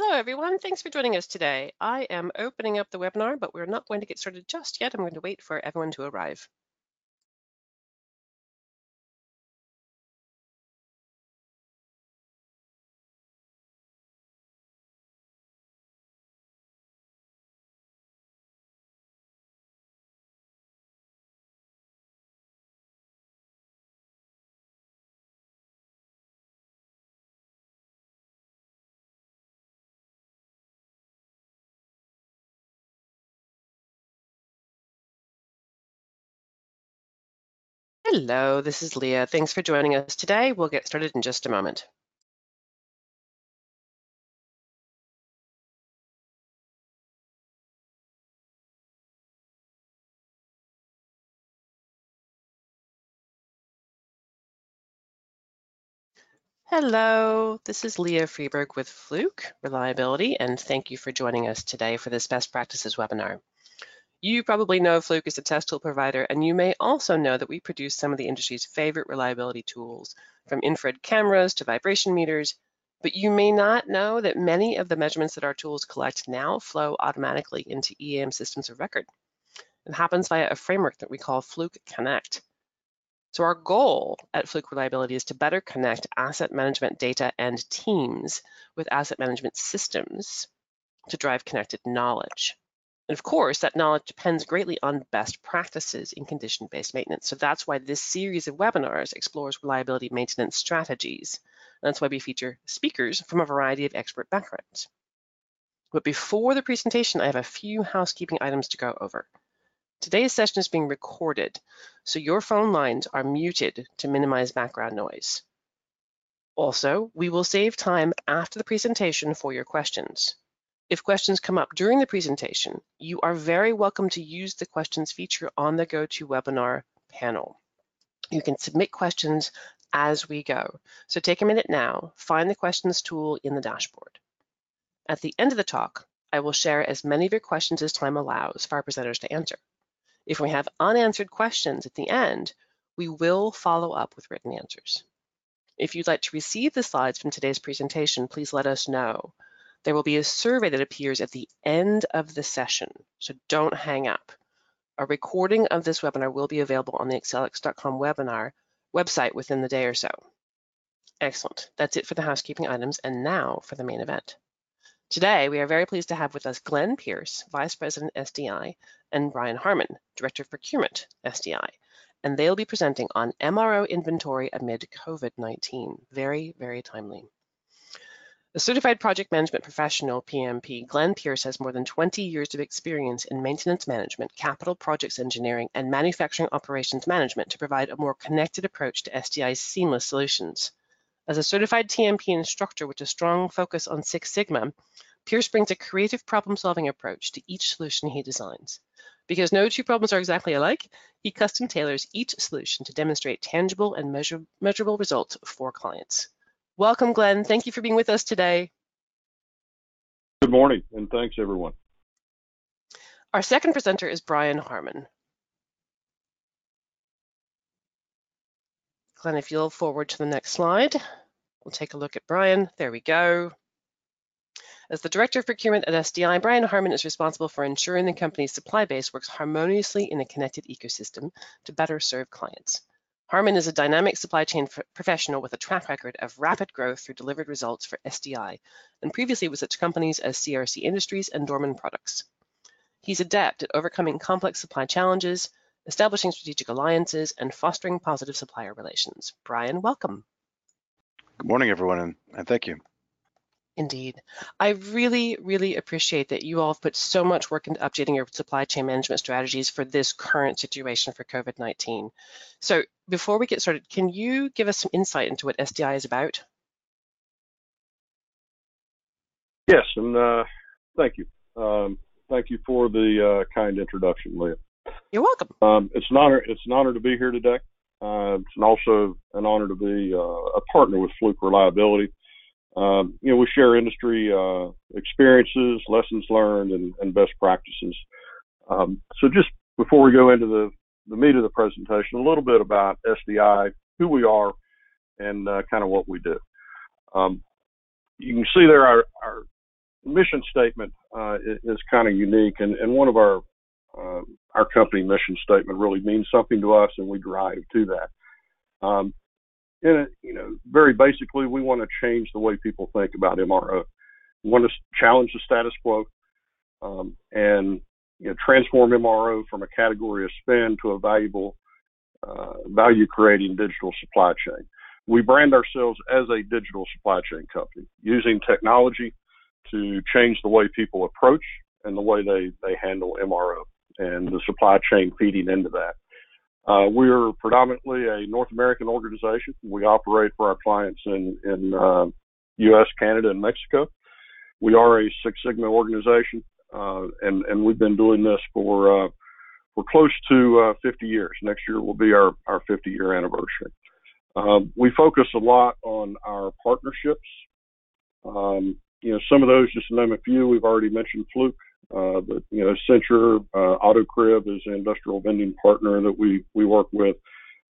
Hello, everyone. Thanks for joining us today. I am opening up the webinar, but we're not going to get started just yet. I'm going to wait for everyone to arrive. Hello, this is Leah. Thanks for joining us today. We'll get started in just a moment. Hello, this is Leah Freeberg with Fluke Reliability, and thank you for joining us today for this best practices webinar. You probably know Fluke is a test tool provider, and you may also know that we produce some of the industry's favorite reliability tools, from infrared cameras to vibration meters, but you may not know that many of the measurements that our tools collect now flow automatically into EAM systems of record. It happens via a framework that we call Fluke Connect. So our goal at Fluke Reliability is to better connect asset management data and teams with asset management systems to drive connected knowledge. And of course, that knowledge depends greatly on best practices in condition-based maintenance. So that's why this series of webinars explores reliability maintenance strategies. And that's why we feature speakers from a variety of expert backgrounds. But before the presentation, I have a few housekeeping items to go over. Today's session is being recorded, so your phone lines are muted to minimize background noise. Also, we will save time after the presentation for your questions. If questions come up during the presentation, you are very welcome to use the questions feature on the GoToWebinar panel. You can submit questions as we go. So take a minute now, find the questions tool in the dashboard. At the end of the talk, I will share as many of your questions as time allows for our presenters to answer. If we have unanswered questions at the end, we will follow up with written answers. If you'd like to receive the slides from today's presentation, please let us know. There will be a survey that appears at the end of the session, so don't hang up. A recording of this webinar will be available on the accelix.com webinar website within the day or so. Excellent. That's it for the housekeeping items, and now for the main event. Today, we are very pleased to have with us Glenn Pierce, Vice President SDI, and Brian Harmon, Director of Procurement SDI, and they'll be presenting on MRO inventory amid COVID-19. Very, very timely. A certified project management professional, PMP, Glenn Pierce has more than 20 years of experience in maintenance management, capital projects engineering, and manufacturing operations management to provide a more connected approach to SDI's seamless solutions. As a certified TMP instructor with a strong focus on Six Sigma, Pierce brings a creative problem-solving approach to each solution he designs. Because no two problems are exactly alike, he custom tailors each solution to demonstrate tangible and measure measurable results for clients. Welcome, Glenn. Thank you for being with us today. Good morning, and thanks, everyone. Our second presenter is Brian Harmon. Glenn, if you'll forward to the next slide, we'll take a look at Brian. There we go. As the Director of Procurement at SDI, Brian Harmon is responsible for ensuring the company's supply base works harmoniously in a connected ecosystem to better serve clients. Harmon is a dynamic supply chain professional with a track record of rapid growth through delivered results for SDI, and previously with such companies as CRC Industries and Dorman Products. He's adept at overcoming complex supply challenges, establishing strategic alliances, and fostering positive supplier relations. Brian, welcome. Good morning, everyone, and thank you. Indeed. I really, really appreciate that you all have put so much work into updating your supply chain management strategies for this current situation for COVID-19. So before we get started, can you give us some insight into what SDI is about? Yes, and uh, thank you. Um, thank you for the uh, kind introduction, Leah. You're welcome. Um, it's an honor. It's an honor to be here today. Uh, it's also an honor to be uh, a partner with Fluke Reliability um, you know, we share industry uh, experiences, lessons learned, and, and best practices. Um, so just before we go into the, the meat of the presentation, a little bit about SDI, who we are, and uh, kind of what we do. Um, you can see there our, our mission statement uh, is, is kind of unique, and, and one of our uh, our company mission statement really means something to us, and we drive to that. And you know, very basically, we want to change the way people think about MRO. We want to challenge the status quo, um, and you know, transform MRO from a category of spend to a valuable, uh, value-creating digital supply chain. We brand ourselves as a digital supply chain company, using technology to change the way people approach and the way they they handle MRO and the supply chain feeding into that. Uh, we are predominantly a North American organization. We operate for our clients in in uh, U.S., Canada, and Mexico. We are a Six Sigma organization, uh, and and we've been doing this for uh, for close to uh, 50 years. Next year will be our our 50 year anniversary. Um, we focus a lot on our partnerships. Um, you know, some of those, just to name a few, we've already mentioned Fluke. Uh, but you know, Accenture, uh, AutoCrib is an industrial vending partner that we we work with.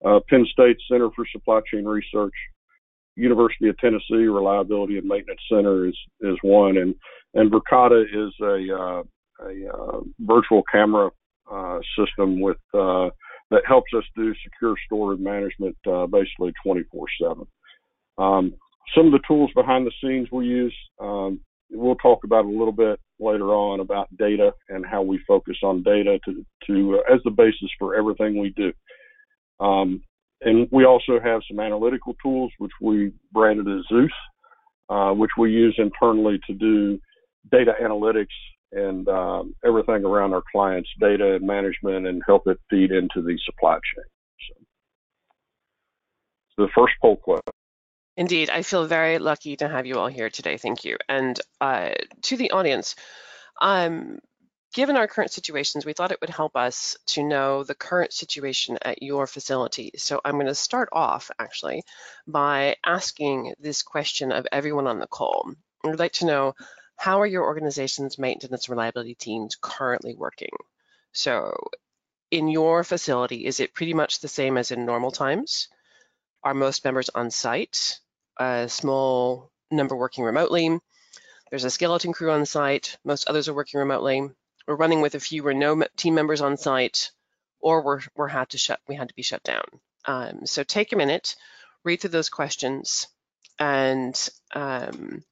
Uh, Penn State Center for Supply Chain Research, University of Tennessee Reliability and Maintenance Center is is one, and and Verkada is a uh, a uh, virtual camera uh, system with uh, that helps us do secure storage management basically 24/7. Um, some of the tools behind the scenes we use. Um, we'll talk about a little bit later on about data and how we focus on data to, to uh, as the basis for everything we do. Um, and we also have some analytical tools which we branded as Zeus, uh, which we use internally to do data analytics and um, everything around our clients' data and management and help it feed into the supply chain. So, the first poll question. Indeed, I feel very lucky to have you all here today. Thank you. And uh, to the audience, um, given our current situations, we thought it would help us to know the current situation at your facility. So I'm going to start off actually by asking this question of everyone on the call. I'd like to know how are your organization's maintenance and reliability teams currently working? So in your facility, is it pretty much the same as in normal times? Are most members on site? A small number working remotely. There's a skeleton crew on site. Most others are working remotely. We're running with a few or no team members on site, or we're, we're had to shut, we had to be shut down. Um, so take a minute, read through those questions, and um,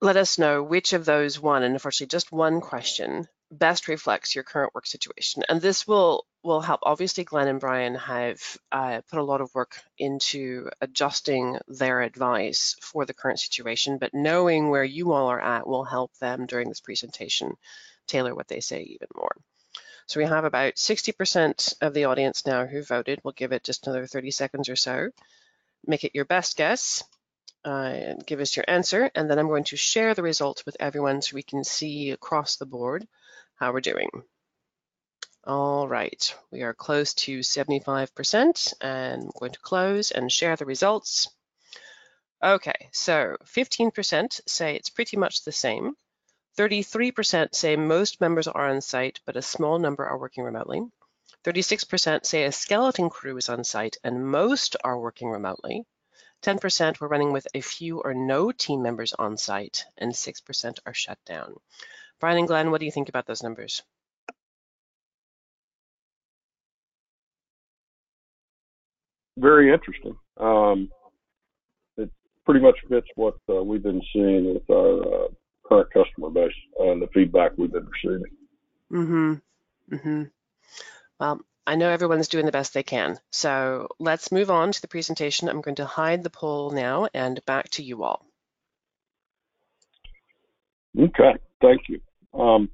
let us know which of those one, and unfortunately just one question, best reflects your current work situation. And this will will help. Obviously, Glenn and Brian have uh, put a lot of work into adjusting their advice for the current situation, but knowing where you all are at will help them during this presentation tailor what they say even more. So we have about 60% of the audience now who voted. We'll give it just another 30 seconds or so. Make it your best guess uh, give us your answer. And then I'm going to share the results with everyone so we can see across the board how we're doing. All right, we are close to 75% and I'm going to close and share the results. Okay, so 15% say it's pretty much the same. 33% say most members are on site, but a small number are working remotely. 36% say a skeleton crew is on site and most are working remotely. 10% were running with a few or no team members on site, and 6% are shut down. Brian and Glenn, what do you think about those numbers? very interesting. Um, it pretty much fits what uh, we've been seeing with our uh, current customer base and the feedback we've been receiving. Mm-hmm. Mm-hmm. Well, I know everyone's doing the best they can. So let's move on to the presentation. I'm going to hide the poll now and back to you all. Okay, thank you. Um,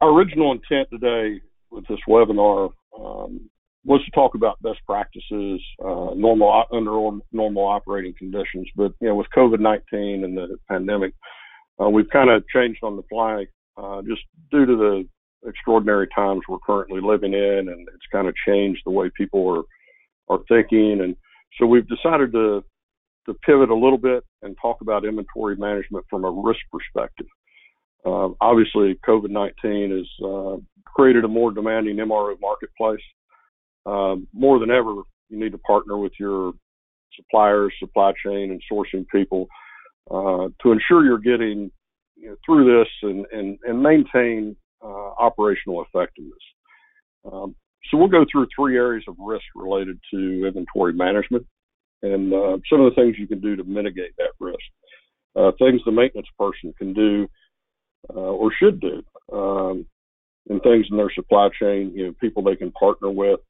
our original intent today with this webinar um, was to talk about best practices, uh, normal under normal operating conditions. But you know, with COVID-19 and the pandemic, uh, we've kind of changed on the fly, uh, just due to the extraordinary times we're currently living in, and it's kind of changed the way people are are thinking. And so we've decided to to pivot a little bit and talk about inventory management from a risk perspective. Uh, obviously, COVID-19 has uh, created a more demanding MRO marketplace um, more than ever, you need to partner with your suppliers, supply chain, and sourcing people uh, to ensure you're getting you know, through this and, and, and maintain uh, operational effectiveness. Um, so we'll go through three areas of risk related to inventory management and uh, some of the things you can do to mitigate that risk. Uh, things the maintenance person can do uh, or should do, um, and things in their supply chain, you know, people they can partner with,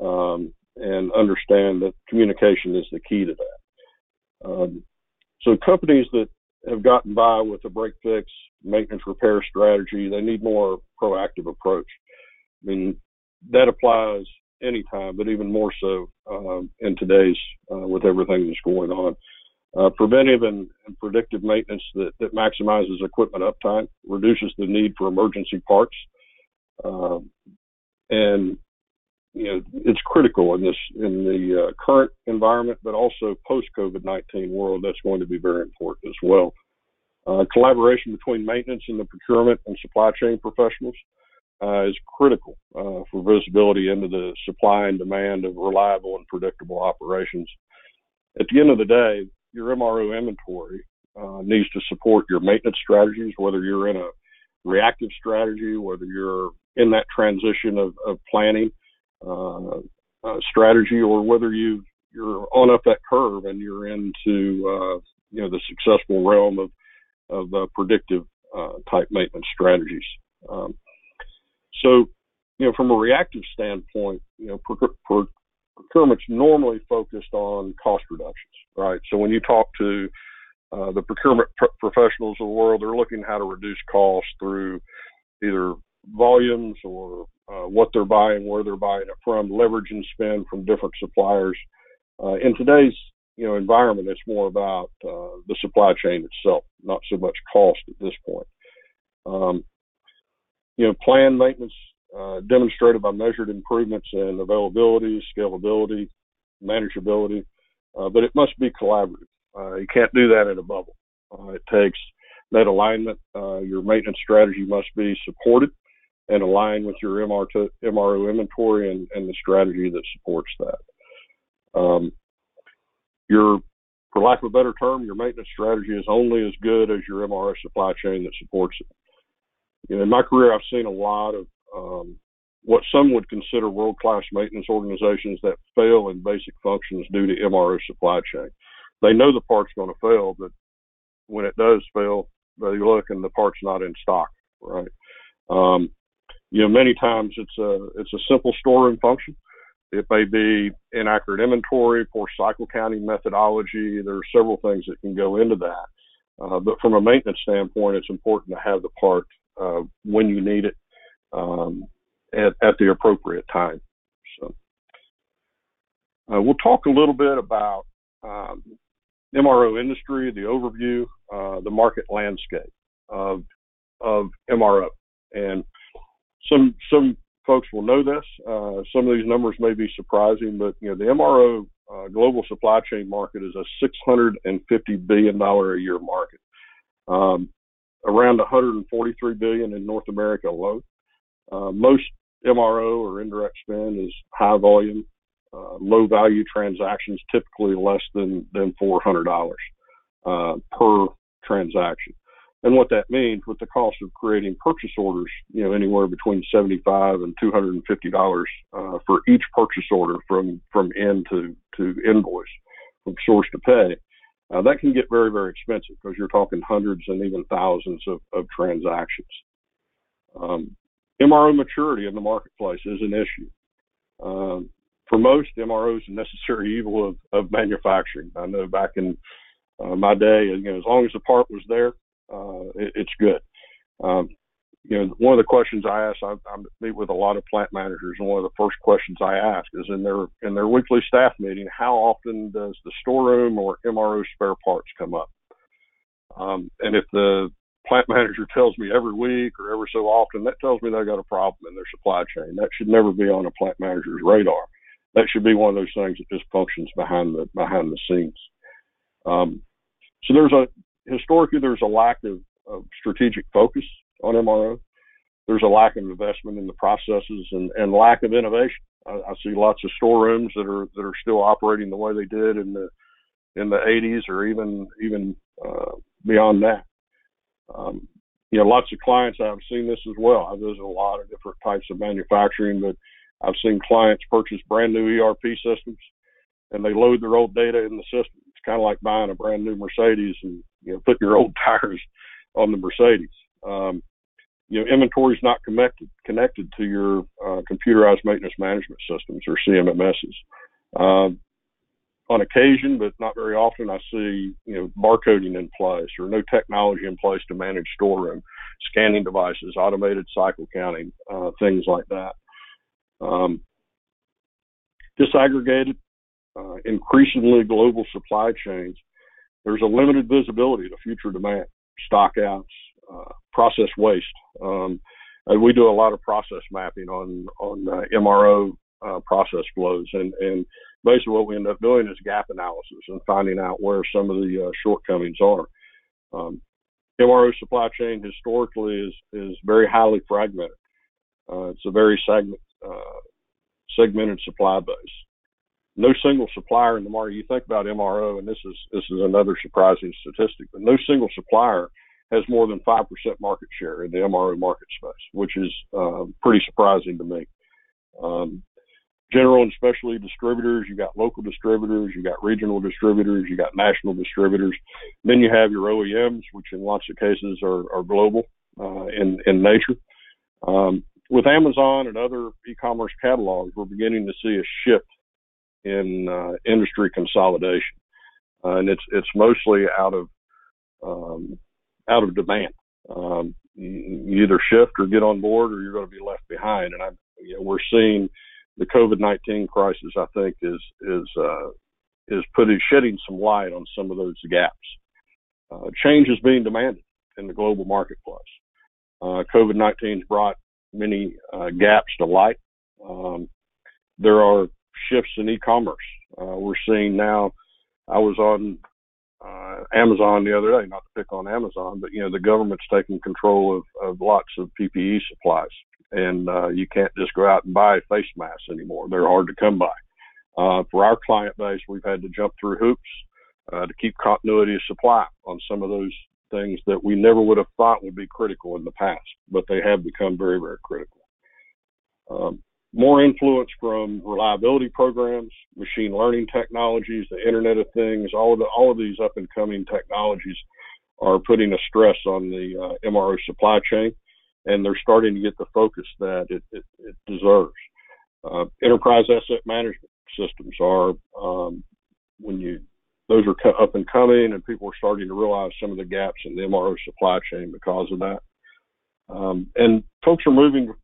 um, and understand that communication is the key to that. Um, so companies that have gotten by with a break fix maintenance repair strategy, they need more proactive approach. I mean, that applies anytime, but even more so um, in today's uh, with everything that's going on. Uh, preventive and, and, predictive maintenance that, that, maximizes equipment uptime, reduces the need for emergency parts, um, and you know it's critical in this in the uh, current environment, but also post COVID nineteen world. That's going to be very important as well. Uh, collaboration between maintenance and the procurement and supply chain professionals uh, is critical uh, for visibility into the supply and demand of reliable and predictable operations. At the end of the day, your MRO inventory uh, needs to support your maintenance strategies, whether you're in a reactive strategy, whether you're in that transition of, of planning uh, uh, strategy, or whether you you're on up that curve and you're into uh, you know the successful realm of of predictive type maintenance strategies. Um, so, you know, from a reactive standpoint, you know, procurement's normally focused on cost reductions, right? So when you talk to uh, the procurement pr- professionals of the world, they're looking how to reduce costs through either volumes or uh, what they're buying, where they're buying it from, leverage and spend from different suppliers. Uh, in today's you know environment, it's more about uh, the supply chain itself, not so much cost at this point. Um, you know, planned maintenance uh, demonstrated by measured improvements in availability, scalability, manageability, uh, but it must be collaborative. Uh, you can't do that in a bubble. Uh, it takes that alignment. Uh, your maintenance strategy must be supported and aligned with your MR to, MRO inventory and, and, the strategy that supports that. Um, your, for lack of a better term, your maintenance strategy is only as good as your MRO supply chain that supports it you know, in my career, I've seen a lot of um, what some would consider world-class maintenance organizations that fail in basic functions due to MRO supply chain. They know the part's going to fail, but when it does fail, they look and the part's not in stock, right? Um, you know, many times it's a it's a simple storeroom function. It may be inaccurate inventory, poor cycle counting methodology. There are several things that can go into that. Uh, but from a maintenance standpoint, it's important to have the part uh, when you need it um, at, at, the appropriate time. So uh, we'll talk a little bit about um, MRO industry, the overview, uh, the market landscape of of MRO, and some some folks will know this. Uh, some of these numbers may be surprising, but you know the MRO uh, global supply chain market is a 650 billion dollar a year market. Um, around 143 billion in North America alone. Uh, most MRO or indirect spend is high volume, uh, low value transactions, typically less than than $400 uh, per transaction. And what that means, with the cost of creating purchase orders, you know, anywhere between 75 and 250 dollars uh, for each purchase order from from end to to invoice, from source to pay, uh, that can get very, very expensive because you're talking hundreds and even thousands of, of transactions. Um, MRO maturity in the marketplace is an issue. Um, for most, MRO is a necessary evil of, of manufacturing. I know back in uh, my day, you know, as long as the part was there, uh, it, it's good. Um, you know, one of the questions I ask, I, I meet with a lot of plant managers, and one of the first questions I ask is in their in their weekly staff meeting, how often does the storeroom or MRO spare parts come up? Um, and if the plant manager tells me every week or every so often, that tells me they got a problem in their supply chain. That should never be on a plant manager's radar. That should be one of those things that just functions behind the behind the scenes. Um, so there's a historically there's a lack of, of strategic focus on MRO. There's a lack of investment in the processes and, and lack of innovation. I, I see lots of storerooms that are that are still operating the way they did in the in the 80s or even even uh, beyond that. Um, you know, lots of clients I've seen this as well. I visit a lot of different types of manufacturing, but I've seen clients purchase brand new ERP systems and they load their old data in the system. It's kind of like buying a brand new Mercedes and you know put your old tires on the Mercedes. Um, you know, inventory is not connected connected to your uh, computerized maintenance management systems or CMMSs. Um, on occasion, but not very often, I see you know barcoding in place or no technology in place to manage storeroom, scanning devices, automated cycle counting, uh, things like that. Um, disaggregated, uh, increasingly global supply chains. There's a limited visibility to future demand, stockouts, uh, process waste. Um, we do a lot of process mapping on on uh, MRO uh, process flows, and and basically what we end up doing is gap analysis and finding out where some of the uh, shortcomings are. Um, MRO supply chain historically is is very highly fragmented. Uh, it's a very segment, uh, segmented supply base. No single supplier in the market. You think about MRO, and this is this is another surprising statistic, but no single supplier has more than five percent market share in the MRO market space, which is uh, pretty surprising to me. Um, general and specialty distributors, you got local distributors, you got regional distributors, you got national distributors. Then you have your OEMs, which in lots of cases are, are global uh, in, in nature. Um, with Amazon and other e-commerce catalogs, we're beginning to see a shift in uh, industry consolidation, uh, and it's it's mostly out of um, out of demand. Um, you, you either shift or get on board, or you're going to be left behind. And I, you know, we're seeing the COVID-19 crisis, I think, is is uh, is putting shedding some light on some of those gaps. Uh, change is being demanded in the global marketplace. Uh, COVID-19 has brought many uh, gaps to light. Um, there are shifts in e-commerce. Uh, we're seeing now. I was on uh, Amazon the other day, not to pick on Amazon, but you know the government's taking control of, of lots of PPE supplies and uh, you can't just go out and buy face masks anymore. They're hard to come by. Uh, for our client base, we've had to jump through hoops uh, to keep continuity of supply on some of those things that we never would have thought would be critical in the past, but they have become very, very critical. Um, more influence from reliability programs, machine learning technologies, the Internet of Things, all of the, all of these up and coming technologies are putting a stress on the uh, MRO supply chain and they're starting to get the focus that it, it, it deserves. Uh, enterprise asset management systems are um, when you those are up and coming, and people are starting to realize some of the gaps in the MRO supply chain because of that. Um, and folks are moving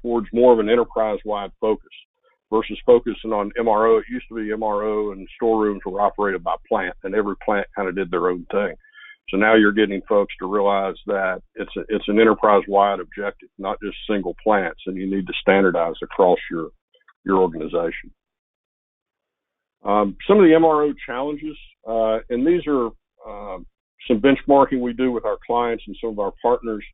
towards more of an enterprise-wide focus versus focusing on MRO. It used to be MRO and storerooms were operated by plant, and every plant kind of did their own thing. So now you're getting folks to realize that it's a, it's an enterprise-wide objective, not just single plants, and you need to standardize across your your organization. Um, some of the MRO challenges, uh, and these are uh, some benchmarking we do with our clients and some of our partners.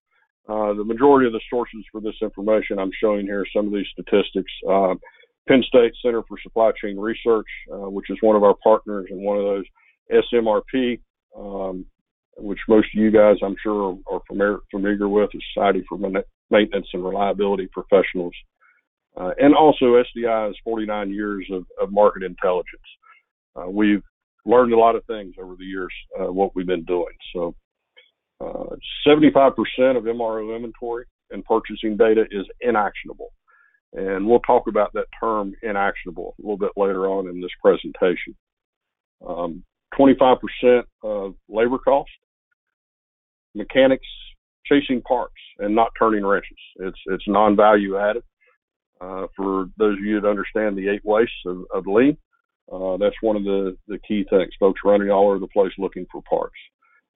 Uh, the majority of the sources for this information I'm showing here, some of these statistics. Uh, Penn State Center for Supply Chain Research, uh, which is one of our partners and one of those SMRP, um, which most of you guys, I'm sure, are familiar, with, the Society for Maintenance and Reliability Professionals. Uh, and also SDI's 49 years of, of market intelligence. Uh, we've learned a lot of things over the years, uh, what we've been doing. So, 75% uh, of MRO inventory and purchasing data is inactionable. And we'll talk about that term inactionable a little bit later on in this presentation. Um, 25% of labor cost mechanics chasing parts and not turning wrenches. It's it's non-value added. Uh, for those of you that understand the eight wastes of, of lean, uh, that's one of the, the key things. Folks running all over the place looking for parts.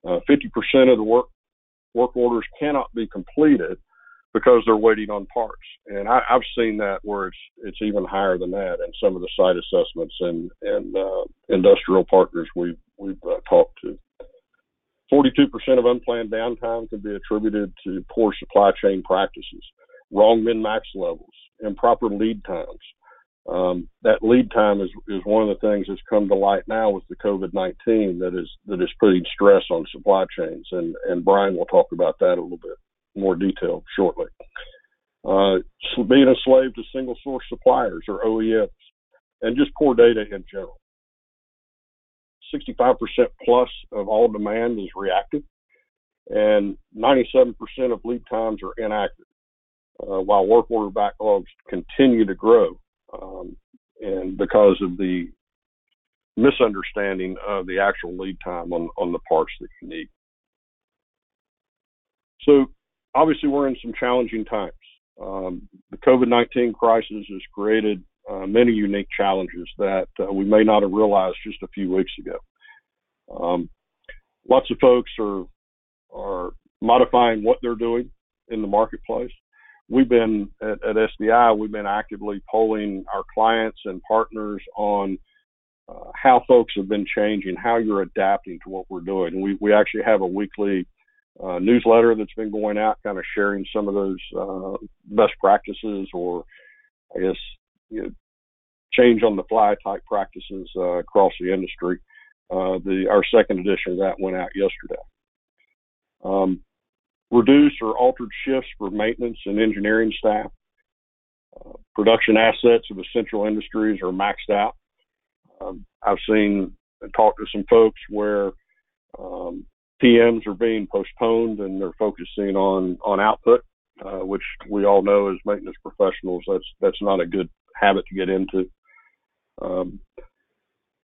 Uh, 50% of the work work orders cannot be completed because they're waiting on parts, and I, have seen that where it's it's even higher than that in some of the site assessments and and uh, industrial partners we've we've uh, talked to. 42% of unplanned downtime can be attributed to poor supply chain practices, wrong min max levels, improper lead times, Um, that lead time is, is one of the things that's come to light now with the COVID-19 that is that is putting stress on supply chains, and and Brian will talk about that a little bit more detail shortly. Uh, being a slave to single source suppliers or OEMs, and just poor data in general. 65% plus of all demand is reactive, and 97% of lead times are inaccurate, uh, while work order backlogs continue to grow um, and because of the misunderstanding of the actual lead time on, on the parts that you need. So obviously we're in some challenging times. Um, the COVID-19 crisis has created uh, many unique challenges that uh, we may not have realized just a few weeks ago. Um, lots of folks are are modifying what they're doing in the marketplace we've been at, at, SDI, we've been actively polling our clients and partners on uh, how folks have been changing, how you're adapting to what we're doing. We we actually have a weekly uh, newsletter that's been going out, kind of sharing some of those uh, best practices, or I guess you know, change on the fly type practices uh, across the industry. Uh, the our second edition of that went out yesterday. Um, reduced or altered shifts for maintenance and engineering staff. Uh, production assets of essential industries are maxed out. Um, I've seen and talked to some folks where um, PMs are being postponed and they're focusing on on output, uh, which we all know as maintenance professionals that's that's not a good habit to get into. Um,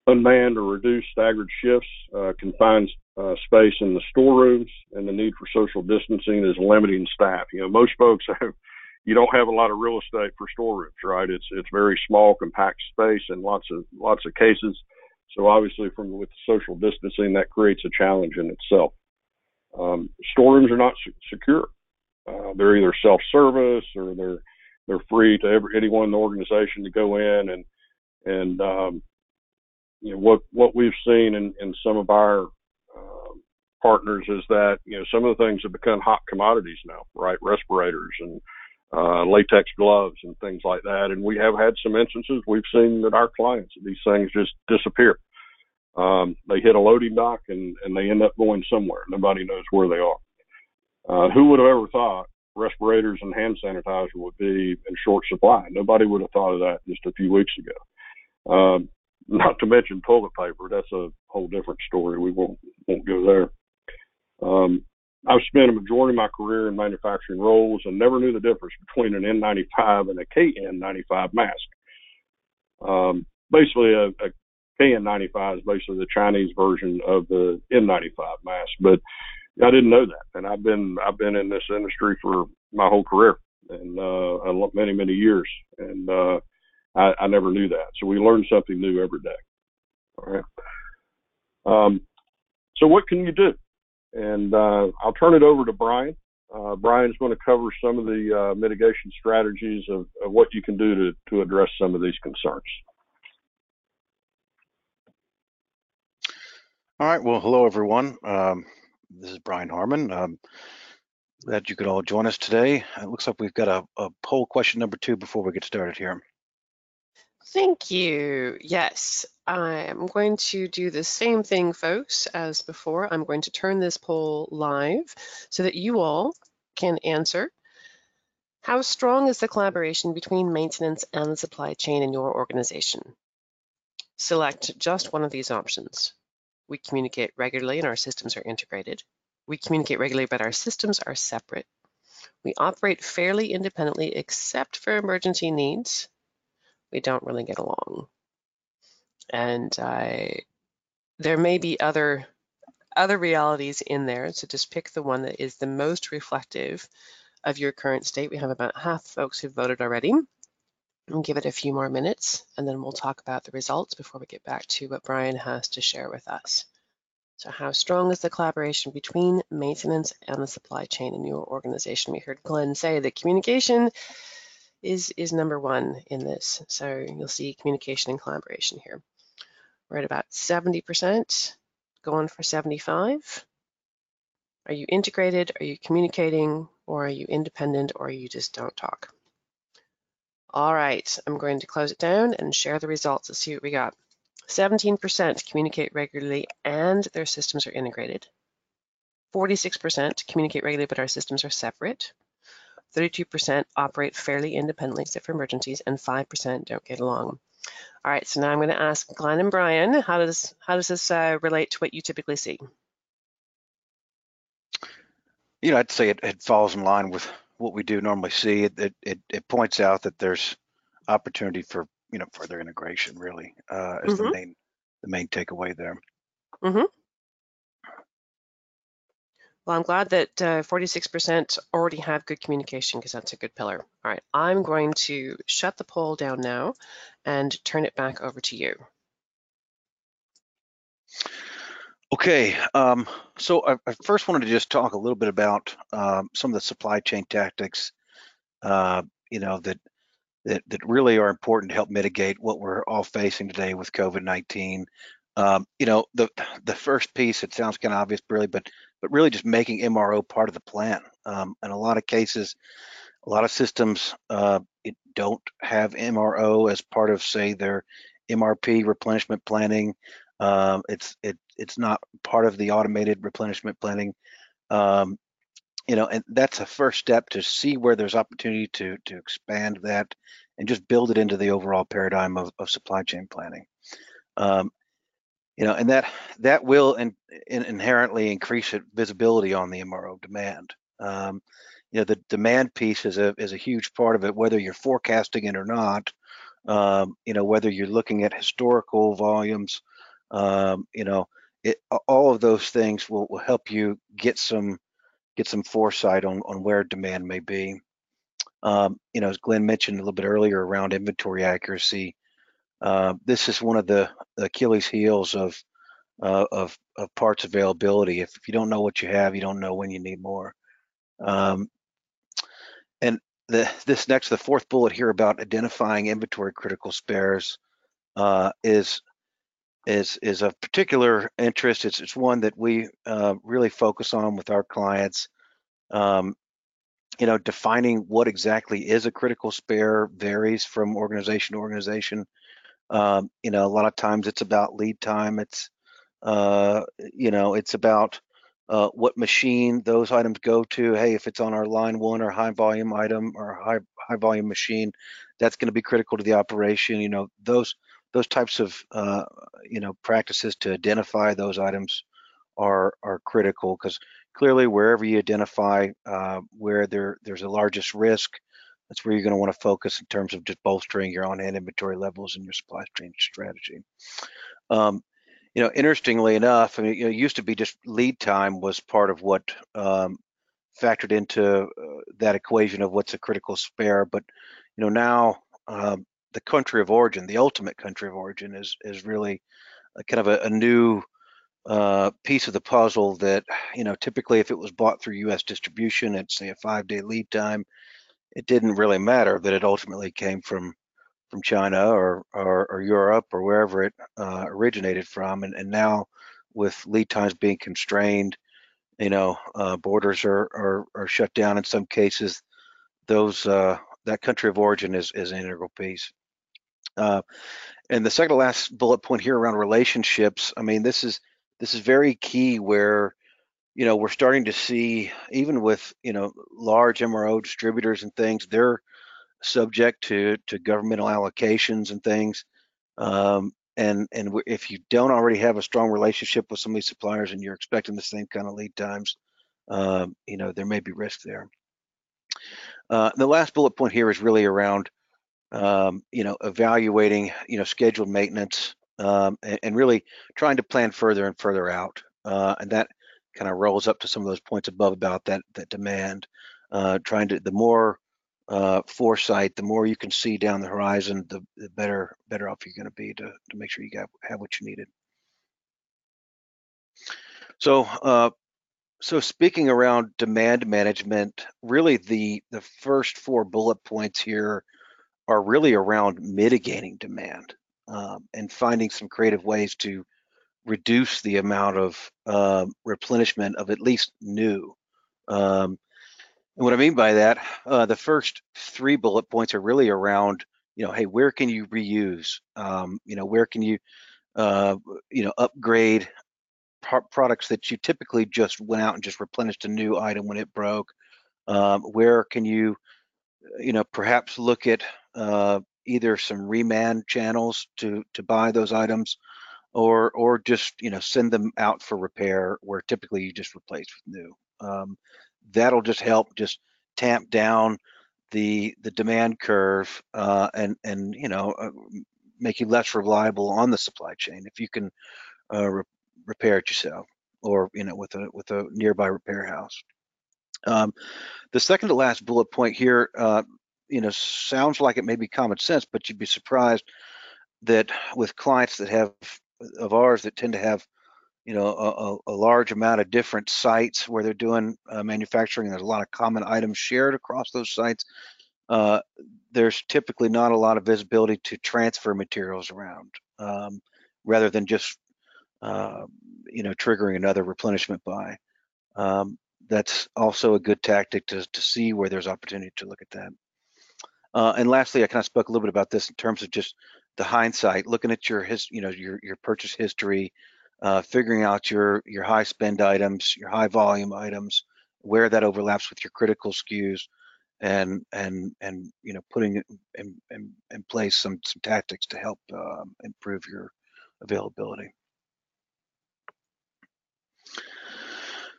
unmanned or reduced staggered shifts uh, confines uh, space in the storerooms, and the need for social distancing is limiting staff. You know, most folks have, you don't have a lot of real estate for storerooms, right? It's it's very small, compact space, and lots of lots of cases. So obviously, from with social distancing, that creates a challenge in itself. Um, storerooms are not secure. Uh, they're either self-service or they're they're free to every, anyone in the organization to go in and and um, you know what what we've seen in, in some of our uh, partners is that you know some of the things have become hot commodities now, right? Respirators and uh, latex gloves and things like that. And we have had some instances we've seen that our clients these things just disappear. Um, they hit a loading dock and, and they end up going somewhere. Nobody knows where they are. Uh, who would have ever thought respirators and hand sanitizer would be in short supply? Nobody would have thought of that just a few weeks ago. Um, not to mention toilet paper. That's a whole different story. We won't won't go there. Um, I've spent a majority of my career in manufacturing roles and never knew the difference between an N95 and a KN95 mask. Um, basically, a, a KN95 is basically the Chinese version of the N95 mask, but I didn't know that, and I've been I've been in this industry for my whole career and uh, many many years, and uh, I, I never knew that. So we learn something new every day. All right. Um, so what can you do? And uh, I'll turn it over to Brian. Uh, Brian's going to cover some of the uh, mitigation strategies of, of, what you can do to, to address some of these concerns. All right. Well, hello, everyone. Um, this is Brian Harmon. Um, glad you could all join us today. It looks like we've got a, a poll question number two before we get started here. Thank you. Yes, I am going to do the same thing, folks, as before. I'm going to turn this poll live so that you all can answer. How strong is the collaboration between maintenance and the supply chain in your organization? Select just one of these options. We communicate regularly and our systems are integrated. We communicate regularly, but our systems are separate. We operate fairly independently except for emergency needs we don't really get along. And I, there may be other other realities in there, so just pick the one that is the most reflective of your current state. We have about half folks who've voted already. And give it a few more minutes, and then we'll talk about the results before we get back to what Brian has to share with us. So how strong is the collaboration between maintenance and the supply chain in your organization? We heard Glenn say that communication is, is number one in this. So you'll see communication and collaboration here. We're at about 70%, going for 75. Are you integrated? Are you communicating? Or are you independent? Or you just don't talk? All right, I'm going to close it down and share the results. Let's see what we got. 17% communicate regularly and their systems are integrated. 46% communicate regularly but our systems are separate. 32% operate fairly independently except for emergencies and 5% don't get along. All right, so now I'm going to ask Glenn and Brian, how does how does this uh, relate to what you typically see? You know, I'd say it, it falls in line with what we do normally see. It, it it points out that there's opportunity for you know further integration. Really, uh, is the Mhm. main the main takeaway there. Mhm. Well, I'm glad that uh, 46% already have good communication because that's a good pillar. All right, I'm going to shut the poll down now and turn it back over to you. Okay, um, so I, I first wanted to just talk a little bit about um, some of the supply chain tactics, uh, you know, that, that that really are important to help mitigate what we're all facing today with COVID-19. Um, you know, the the first piece, it sounds kind of obvious, really, but but really just making MRO part of the plan. Um, in a lot of cases, a lot of systems uh, it don't have MRO as part of, say, their MRP replenishment planning. Um, it's it it's not part of the automated replenishment planning. Um, you know, and that's a first step to see where there's opportunity to to expand that and just build it into the overall paradigm of, of supply chain planning. Um, you know, and that that will in, in inherently increase visibility on the MRO demand. Um, you know, the demand piece is a is a huge part of it, whether you're forecasting it or not. Um, you know, whether you're looking at historical volumes, um, you know, it, all of those things will, will help you get some get some foresight on on where demand may be. Um, you know, as Glenn mentioned a little bit earlier around inventory accuracy, uh, this is one of the Achilles heels of uh, of of parts availability. If, you don't know what you have, you don't know when you need more. Um, and the this next, the fourth bullet here about identifying inventory critical spares uh, is is is of particular interest. It's it's one that we uh, really focus on with our clients. Um, you know, defining what exactly is a critical spare varies from organization to organization. Um, you know, a lot of times it's about lead time. It's uh, you know, it's about uh, what machine those items go to. Hey, if it's on our line one or high volume item or high high volume machine, that's going to be critical to the operation. You know, those those types of uh, you know practices to identify those items are are critical because clearly wherever you identify uh, where there there's the largest risk, that's where you're going to want to focus in terms of just bolstering your on-hand inventory levels and your supply chain strategy. Um, you know, interestingly enough, I mean, you know, it used to be just lead time was part of what um, factored into uh, that equation of what's a critical spare. But you know, now um, the country of origin, the ultimate country of origin, is is really kind of a, a new uh, piece of the puzzle that you know typically if it was bought through U.S. distribution at say a five-day lead time, it didn't really matter that it ultimately came from from China or, or, or Europe or wherever it uh, originated from. And, and now with lead times being constrained, you know, uh, borders are, are, are shut down in some cases. Those uh, that country of origin is, is an integral piece. Uh, and the second to last bullet point here around relationships. I mean, this is this is very key where you know we're starting to see even with you know large MRO distributors and things, they're subject to to governmental allocations and things. Um, and and if you don't already have a strong relationship with some of these suppliers and you're expecting the same kind of lead times, um, you know there may be risk there. Uh, the last bullet point here is really around um, you know evaluating you know scheduled maintenance um, and, and, really trying to plan further and further out. Uh, and that kind of rolls up to some of those points above about that that demand. Uh, trying to the more uh, foresight, the more you can see down the horizon, the, the better better off you're going to be to to make sure you got have what you needed. So uh, so speaking around demand management, really the the first four bullet points here are really around mitigating demand um, and finding some creative ways to reduce the amount of uh, replenishment of at least new. Um, And what I mean by that, uh, the first three bullet points are really around, you know, hey, where can you reuse? Um, you know, where can you, uh, you know, upgrade pro products that you typically just went out and just replenished a new item when it broke? Um, where can you, you know, perhaps look at uh, either some reman channels to to buy those items, or or just you know send them out for repair where typically you just replace with new. Um, that'll just help just tamp down the the demand curve uh, and and you know uh, make you less reliable on the supply chain if you can uh, re repair it yourself or you know with a with a nearby repair house. Um, the second to last bullet point here, uh, you know, sounds like it may be common sense, but you'd be surprised that with clients that have of ours that tend to have you know a, a, large amount of different sites where they're doing uh, manufacturing. There's a lot of common items shared across those sites. Uh, there's typically not a lot of visibility to transfer materials around, um, rather than just uh, you know triggering another replenishment buy. Um, that's also a good tactic to to see where there's opportunity to look at that. Uh, and lastly, I kind of spoke a little bit about this in terms of just the hindsight, looking at your his, you know, your your purchase history, uh, figuring out your your high spend items, your high volume items, where that overlaps with your critical SKUs, and and and you know putting in in, in place some some tactics to help uh, improve your availability.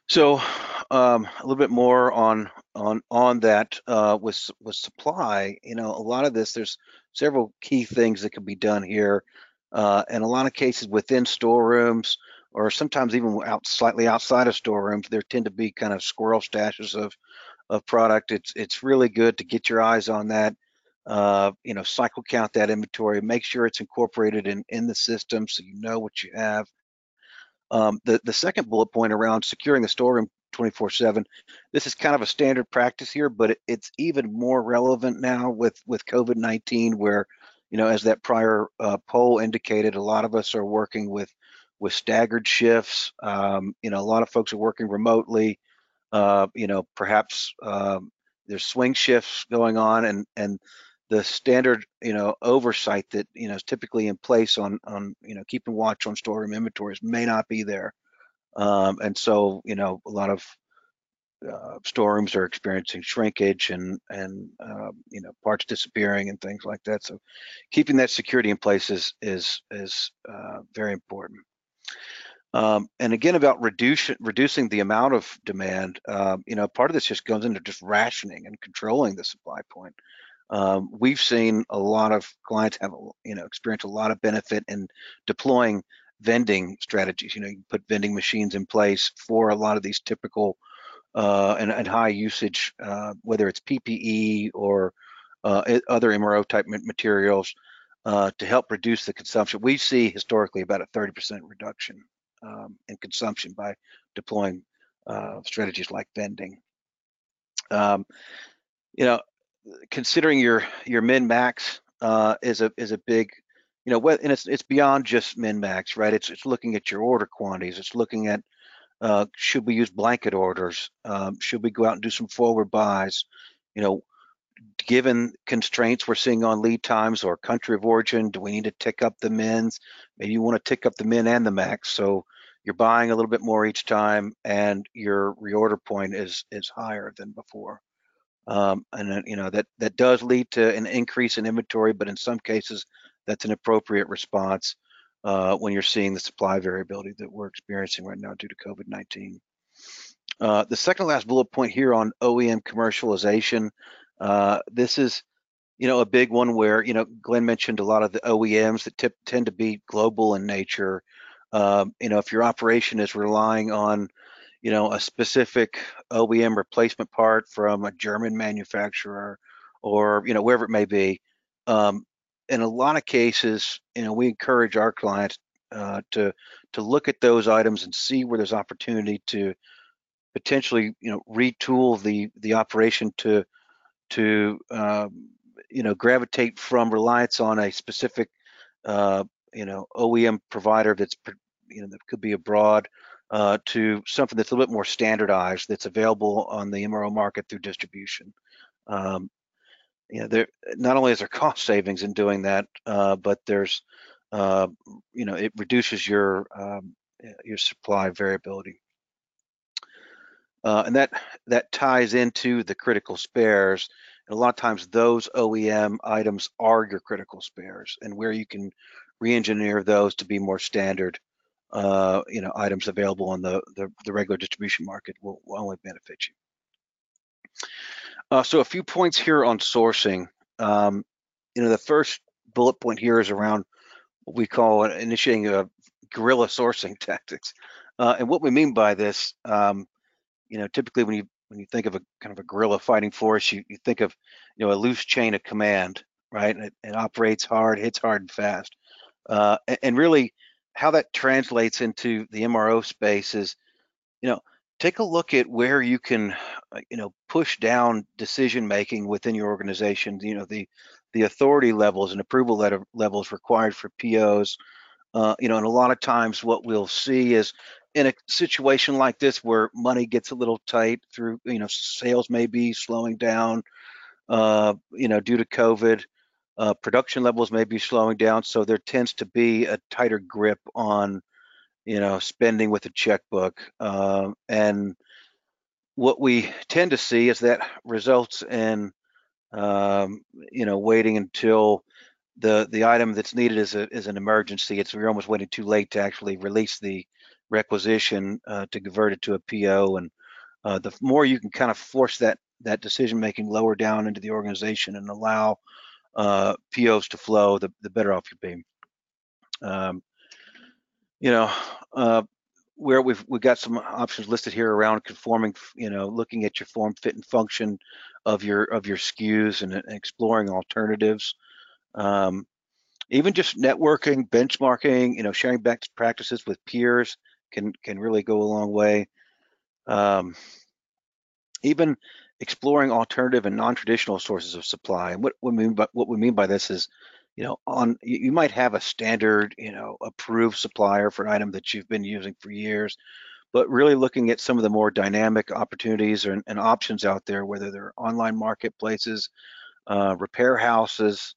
So um, a little bit more on on on that uh, with with supply. You know, a lot of this there's several key things that can be done here uh, in a lot of cases within storerooms or sometimes even out slightly outside of storerooms, there tend to be kind of squirrel stashes of of product. It's it's really good to get your eyes on that. Uh, you know, cycle count that inventory, make sure it's incorporated in in the system so you know what you have. Um, the the second bullet point around securing the storeroom 24/7. This is kind of a standard practice here, but it, it's even more relevant now with with COVID-19, where you know, as that prior uh, poll indicated, a lot of us are working with with staggered shifts. Um, you know, a lot of folks are working remotely. Uh, you know, perhaps um, there's swing shifts going on, and and the standard you know oversight that you know is typically in place on on you know keeping watch on storeroom inventories may not be there. Um, and so you know a lot of uh, storerooms are experiencing shrinkage and and uh, you know parts disappearing and things like that. So keeping that security in place is is is uh, very important. Um, and again, about reduce, reducing the amount of demand, um, you know, part of this just goes into just rationing and controlling the supply point. Um, we've seen a lot of clients have, you know, experience a lot of benefit in deploying vending strategies. You know, you put vending machines in place for a lot of these typical uh, and, and, high usage, uh, whether it's PPE or uh, other MRO type materials uh, to help reduce the consumption. We see historically about a 30% reduction um, in consumption by deploying uh, strategies like vending. Um, you know, considering your your min max uh, is a is a big you know, and it's it's beyond just min max, right? It's it's looking at your order quantities. It's looking at uh, should we use blanket orders? Um, should we go out and do some forward buys? You know, given constraints we're seeing on lead times or country of origin, do we need to tick up the mins? Maybe you want to tick up the min and the max. So you're buying a little bit more each time and your reorder point is is higher than before. Um, and you know that that does lead to an increase in inventory, but in some cases that's an appropriate response uh, when you're seeing the supply variability that we're experiencing right now due to COVID-19. Uh, the second last bullet point here on OEM commercialization, uh, this is, you know, a big one where, you know, Glenn mentioned a lot of the OEMs that tend to be global in nature. Um, you know, if your operation is relying on, you know, a specific OEM replacement part from a German manufacturer or, you know, wherever it may be, um, in a lot of cases, you know, we encourage our clients uh, to to look at those items and see where there's opportunity to potentially, you know, retool the the operation to to um, you know gravitate from reliance on a specific uh, you know OEM provider that's you know that could be abroad uh, to something that's a little bit more standardized that's available on the MRO market through distribution. Um, you know, there not only is there cost savings in doing that, uh, but there's, uh, you know, it reduces your um, your supply variability. Uh, and that that ties into the critical spares. And a lot of times those OEM items are your critical spares and where you can re-engineer those to be more standard uh, you know, items available on the, the, the regular distribution market will, will, only benefit you. Uh, so a few points here on sourcing. Um, you know, the first bullet point here is around what we call initiating a guerrilla sourcing tactics. Uh, and what we mean by this, um, you know, typically when you when you think of a kind of a guerrilla fighting force, you, you think of, you know, a loose chain of command, right? And it, it operates hard, hits hard and fast. Uh, and, and really, how that translates into the MRO space is, you know, take a look at where you can, uh, you know, push down decision making within your organization. You know, the the authority levels and approval levels required for POs. Uh, you know, and a lot of times what we'll see is in a situation like this where money gets a little tight through, you know, sales may be slowing down, uh, you know, due to COVID. Uh, production levels may be slowing down, so there tends to be a tighter grip on, you know, spending with a checkbook. Um, and what we tend to see is that results in, um, you know, waiting until the the item that's needed is a is an emergency. It's we're almost waiting too late to actually release the requisition uh, to convert it to a PO. And uh, the more you can kind of force that that decision making lower down into the organization and allow uh, POs to flow, the, the better off you'll be. Um, you know, uh, where we've we've got some options listed here around conforming, you know, looking at your form, fit, and function of your of your SKUs and, exploring alternatives. Um, even just networking, benchmarking, you know, sharing best practices with peers can can really go a long way. Um, even exploring alternative and non-traditional sources of supply. And what we mean by what we mean by this is, you know, on you might have a standard, you know, approved supplier for an item that you've been using for years, but really looking at some of the more dynamic opportunities and, and options out there, whether they're online marketplaces, uh, repair houses,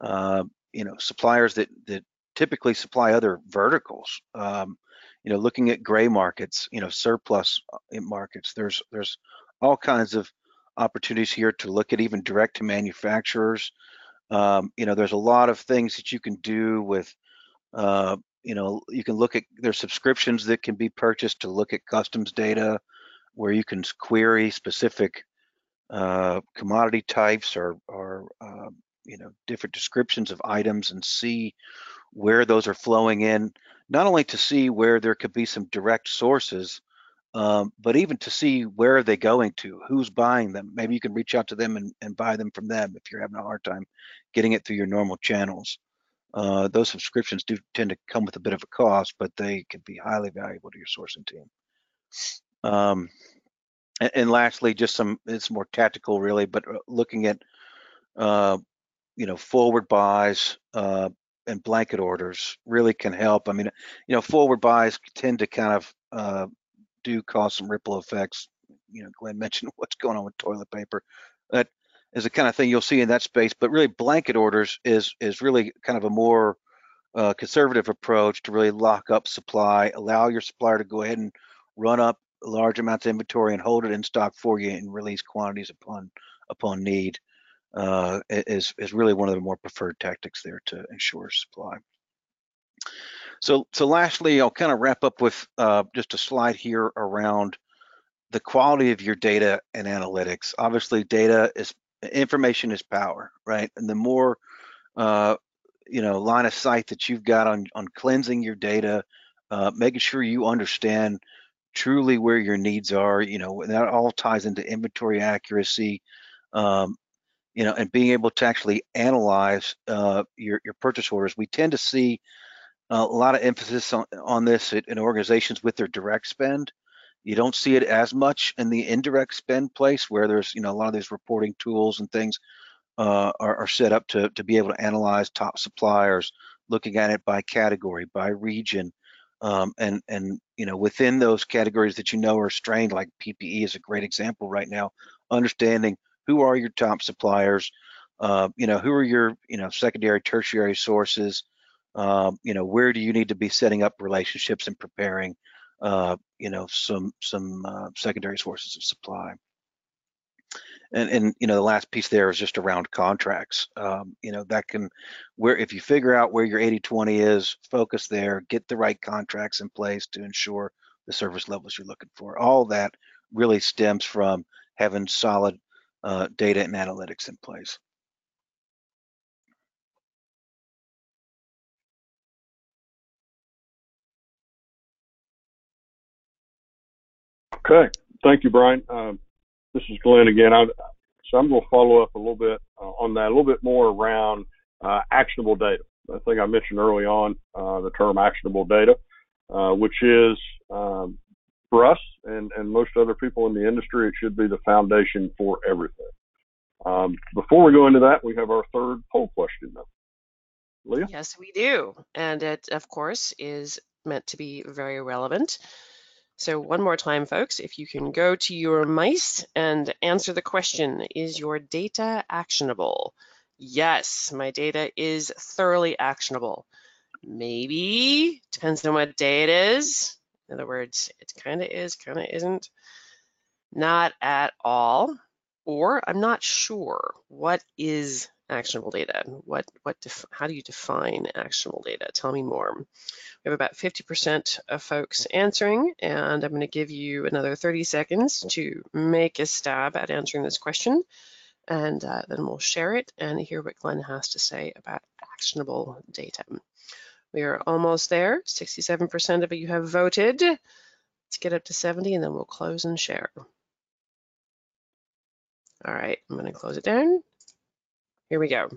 uh, you know, suppliers that that typically supply other verticals. Um, you know, looking at gray markets, you know, surplus uh, markets. There's there's all kinds of opportunities here to look at even direct to manufacturers. Um, you know, there's a lot of things that you can do with, uh, you know, you can look at there's subscriptions that can be purchased to look at customs data where you can query specific uh, commodity types or, or uh, you know, different descriptions of items and see where those are flowing in, not only to see where there could be some direct sources, um, but even to see where are they going to, who's buying them. Maybe you can reach out to them and, and buy them from them if you're having a hard time getting it through your normal channels. Uh, those subscriptions do tend to come with a bit of a cost, but they can be highly valuable to your sourcing team. Um, and, and, lastly, just some, it's more tactical really, but uh, looking at, uh, you know, forward buys uh, and blanket orders really can help. I mean, you know, forward buys tend to kind of uh, do cause some ripple effects. You know, Glenn mentioned what's going on with toilet paper. That is the kind of thing you'll see in that space. But really, blanket orders is is really kind of a more uh, conservative approach to really lock up supply, allow your supplier to go ahead and run up large amounts of inventory and hold it in stock for you and release quantities upon upon need. Uh, is is really one of the more preferred tactics there to ensure supply. So, so lastly, I'll kind of wrap up with uh, just a slide here around the quality of your data and analytics. Obviously, data is information is power, right? And the more uh, you know line of sight that you've got on on cleansing your data, uh, making sure you understand truly where your needs are. You know, that all ties into inventory accuracy. Um, you know, and being able to actually analyze uh, your your purchase orders. We tend to see a lot of emphasis on, on this in organizations with their direct spend. You don't see it as much in the indirect spend place where there's, you know, a lot of these reporting tools and things uh, are, are, set up to, to be able to analyze top suppliers, looking at it by category, by region, Um, and and you know within those categories that you know are strained, like PPE is a great example right now. Understanding who are your top suppliers, uh, you know who are your you know secondary, tertiary sources. Um, you know where do you need to be setting up relationships and preparing, uh, you know some some uh, secondary sources of supply. And, and you know the last piece there is just around contracts. Um, you know that can where if you figure out where your 80 20 is focus there get the right contracts in place to ensure the service levels you're looking for. All that really stems from having solid uh, data and analytics in place okay thank you brian um, this is Glenn again. I, so I'm going to follow up a little bit uh, on that, a little bit more around uh, actionable data. I think I mentioned early on uh, the term actionable data, uh, which is um, for us and, and most other people in the industry, it should be the foundation for everything. Um, before we go into that, we have our third poll question though. Leah? Yes, we do. And it, of course, is meant to be very relevant. So one more time, folks, if you can go to your mice and answer the question, is your data actionable? Yes, my data is thoroughly actionable. Maybe, depends on what day it is. In other words, it kind of is, kind of isn't. Not at all. Or I'm not sure. What is actionable data? What, what, how do you define actionable data? Tell me more. We have about 50% of folks answering, and I'm going to give you another 30 seconds to make a stab at answering this question, and uh, then we'll share it and hear what Glenn has to say about actionable data. We are almost there. 67% of you have voted. Let's get up to 70, and then we'll close and share. All right, I'm going to close it down. Here we go.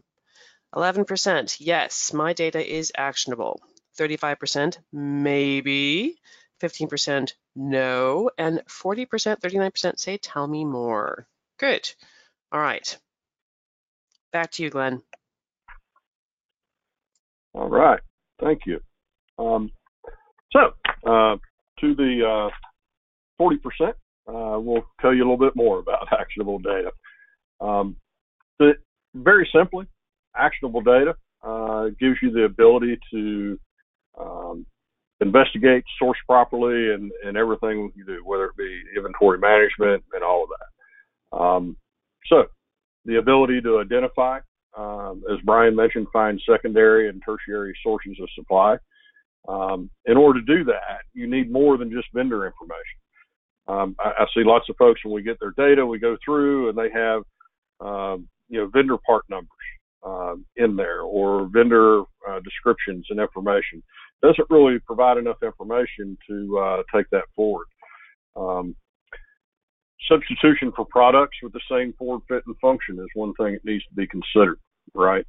11%, yes, my data is actionable. 35% maybe, 15% no, and 40%, 39% say tell me more. Good. All right. Back to you, Glenn. All right. Thank you. Um, so, uh, to the uh, 40%, uh, we'll tell you a little bit more about actionable data. Um, very simply, actionable data uh, gives you the ability to um, investigate, source properly, and, and everything you do, whether it be inventory management and all of that. Um, so, the ability to identify, um, as Brian mentioned, find secondary and tertiary sources of supply. Um, in order to do that, you need more than just vendor information. Um, I, I, see lots of folks when we get their data, we go through and they have, um, you know, vendor part numbers uh, in there or vendor uh, descriptions and information. Doesn't really provide enough information to uh, take that forward. Um, substitution for products with the same form fit and function is one thing that needs to be considered, right?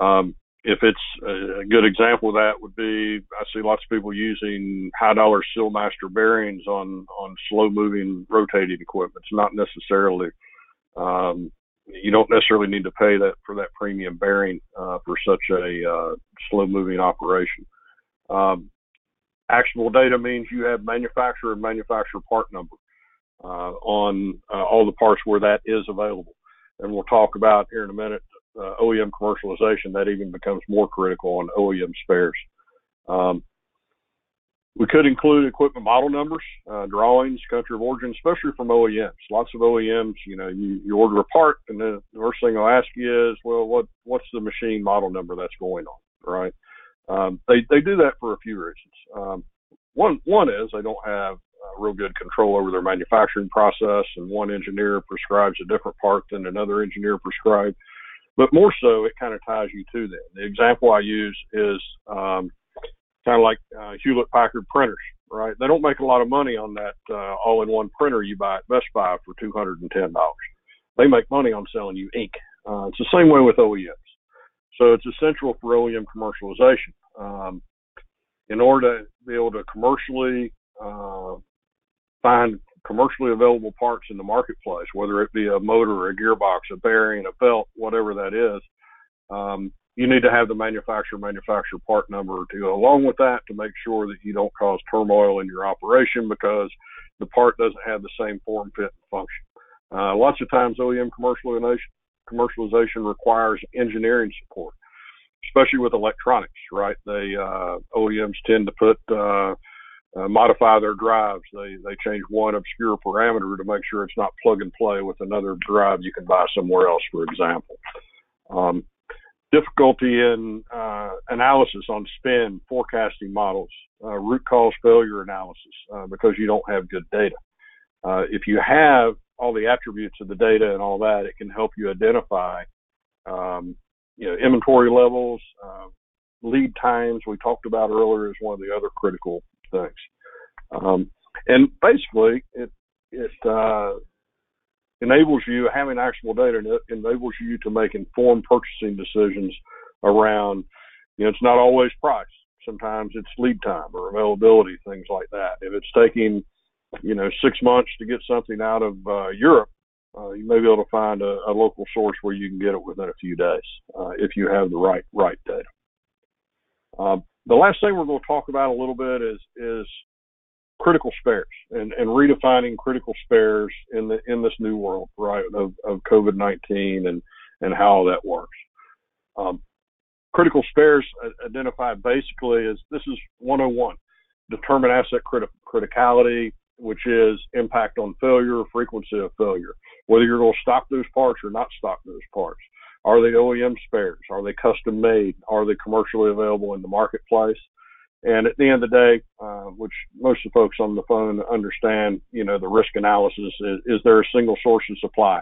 Um, if it's a good example of that would be I see lots of people using high dollar Sealmaster bearings on on slow moving rotating equipment. It's not necessarily um, you don't necessarily need to pay that for that premium bearing uh, for such a uh, slow moving operation. Um, actionable data means you have manufacturer and manufacturer part number uh, on uh, all the parts where that is available. And we'll talk about here in a minute uh, OEM commercialization. That even becomes more critical on OEM spares. Um, we could include equipment model numbers, uh, drawings, country of origin, especially from OEMs. Lots of OEMs, you know, you, you order a part, and the first thing they'll ask you is, well, what what's the machine model number that's going on, right? Um, they they do that for a few reasons. Um, one one is they don't have uh, real good control over their manufacturing process, and one engineer prescribes a different part than another engineer prescribed. But more so, it kind of ties you to them. The example I use is um, kind of like uh, Hewlett Packard printers, right? They don't make a lot of money on that uh, all-in-one printer you buy at Best Buy for two hundred and ten dollars. They make money on selling you ink. Uh, it's the same way with OEMs. So it's essential for OEM commercialization. Um, in order to be able to commercially uh, find commercially available parts in the marketplace, whether it be a motor, a gearbox, a bearing, a belt, whatever that is, um, you need to have the manufacturer manufacturer part number to go along with that to make sure that you don't cause turmoil in your operation because the part doesn't have the same form, fit, and function. Uh, lots of times OEM commercialization, commercialization requires engineering support, especially with electronics, right? They uh, OEMs tend to put uh, uh, modify their drives. They they change one obscure parameter to make sure it's not plug and play with another drive you can buy somewhere else, for example. Um, difficulty in uh, analysis on spin, forecasting models, uh, root cause failure analysis uh, because you don't have good data. Uh, if you have all the attributes of the data and all that, it can help you identify, um, you know, inventory levels, uh, lead times. We talked about earlier is one of the other critical things. Um, and basically, it it uh, enables you having actual data enables you to make informed purchasing decisions around you know it's not always price sometimes it's lead time or availability things like that if it's taking you know six months to get something out of uh, europe uh, you may be able to find a, a, local source where you can get it within a few days uh, if you have the right right data um, the last thing we're going to talk about a little bit is is critical spares and, and redefining critical spares in the in this new world, right, of, of COVID nineteen and and how that works. Um, critical spares identified basically as this is 101 determine asset criti- criticality which is impact on failure frequency of failure. Whether you're going to stock those parts or not stock those parts. Are they OEM spares? Are they custom made? Are they commercially available in the marketplace? And at the end of the day, uh, which most of the folks on the phone understand, you know, the risk analysis is, is there a single source of supply?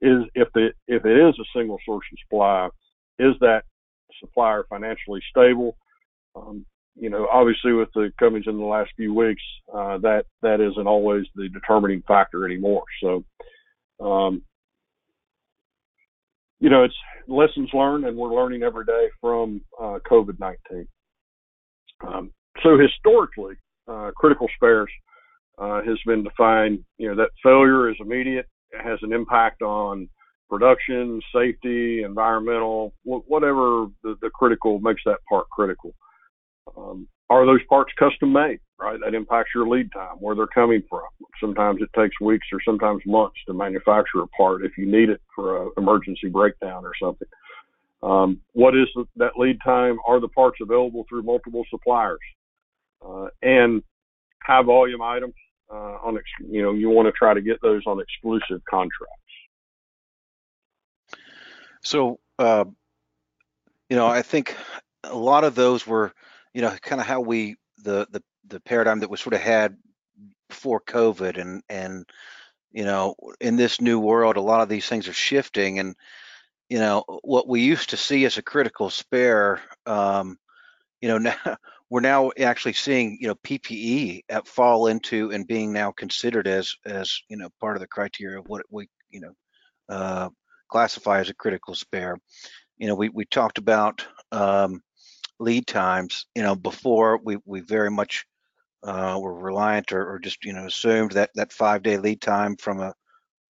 Is if the if it is a single source of supply, is that supplier financially stable? Um, you know, obviously with the comings in the last few weeks, uh, that that isn't always the determining factor anymore. So, um, you know, it's lessons learned, and we're learning every day from uh, COVID nineteen. Um, so historically, uh, critical spares uh, has been defined, you know, that failure is immediate, it has an impact on production, safety, environmental, wh- whatever the, the, critical makes that part critical. Um, are those parts custom made, right? That impacts your lead time, where they're coming from. Sometimes it takes weeks or sometimes months to manufacture a part if you need it for an emergency breakdown or something. Um, what is that lead time? Are the parts available through multiple suppliers? Uh, and high volume items uh, on, ex- you know, you want to try to get those on exclusive contracts. So, uh, you know, I think a lot of those were, you know, kind of how we the the the paradigm that we sort of had before COVID, and and you know, in this new world, a lot of these things are shifting, and you know what we used to see as a critical spare um, you know now we're now actually seeing you know ppe fall into and being now considered as as you know part of the criteria of what we you know uh, classify as a critical spare. You know we we talked about um, lead times you know before we we very much uh, were reliant or, or just you know assumed that that five day lead time from a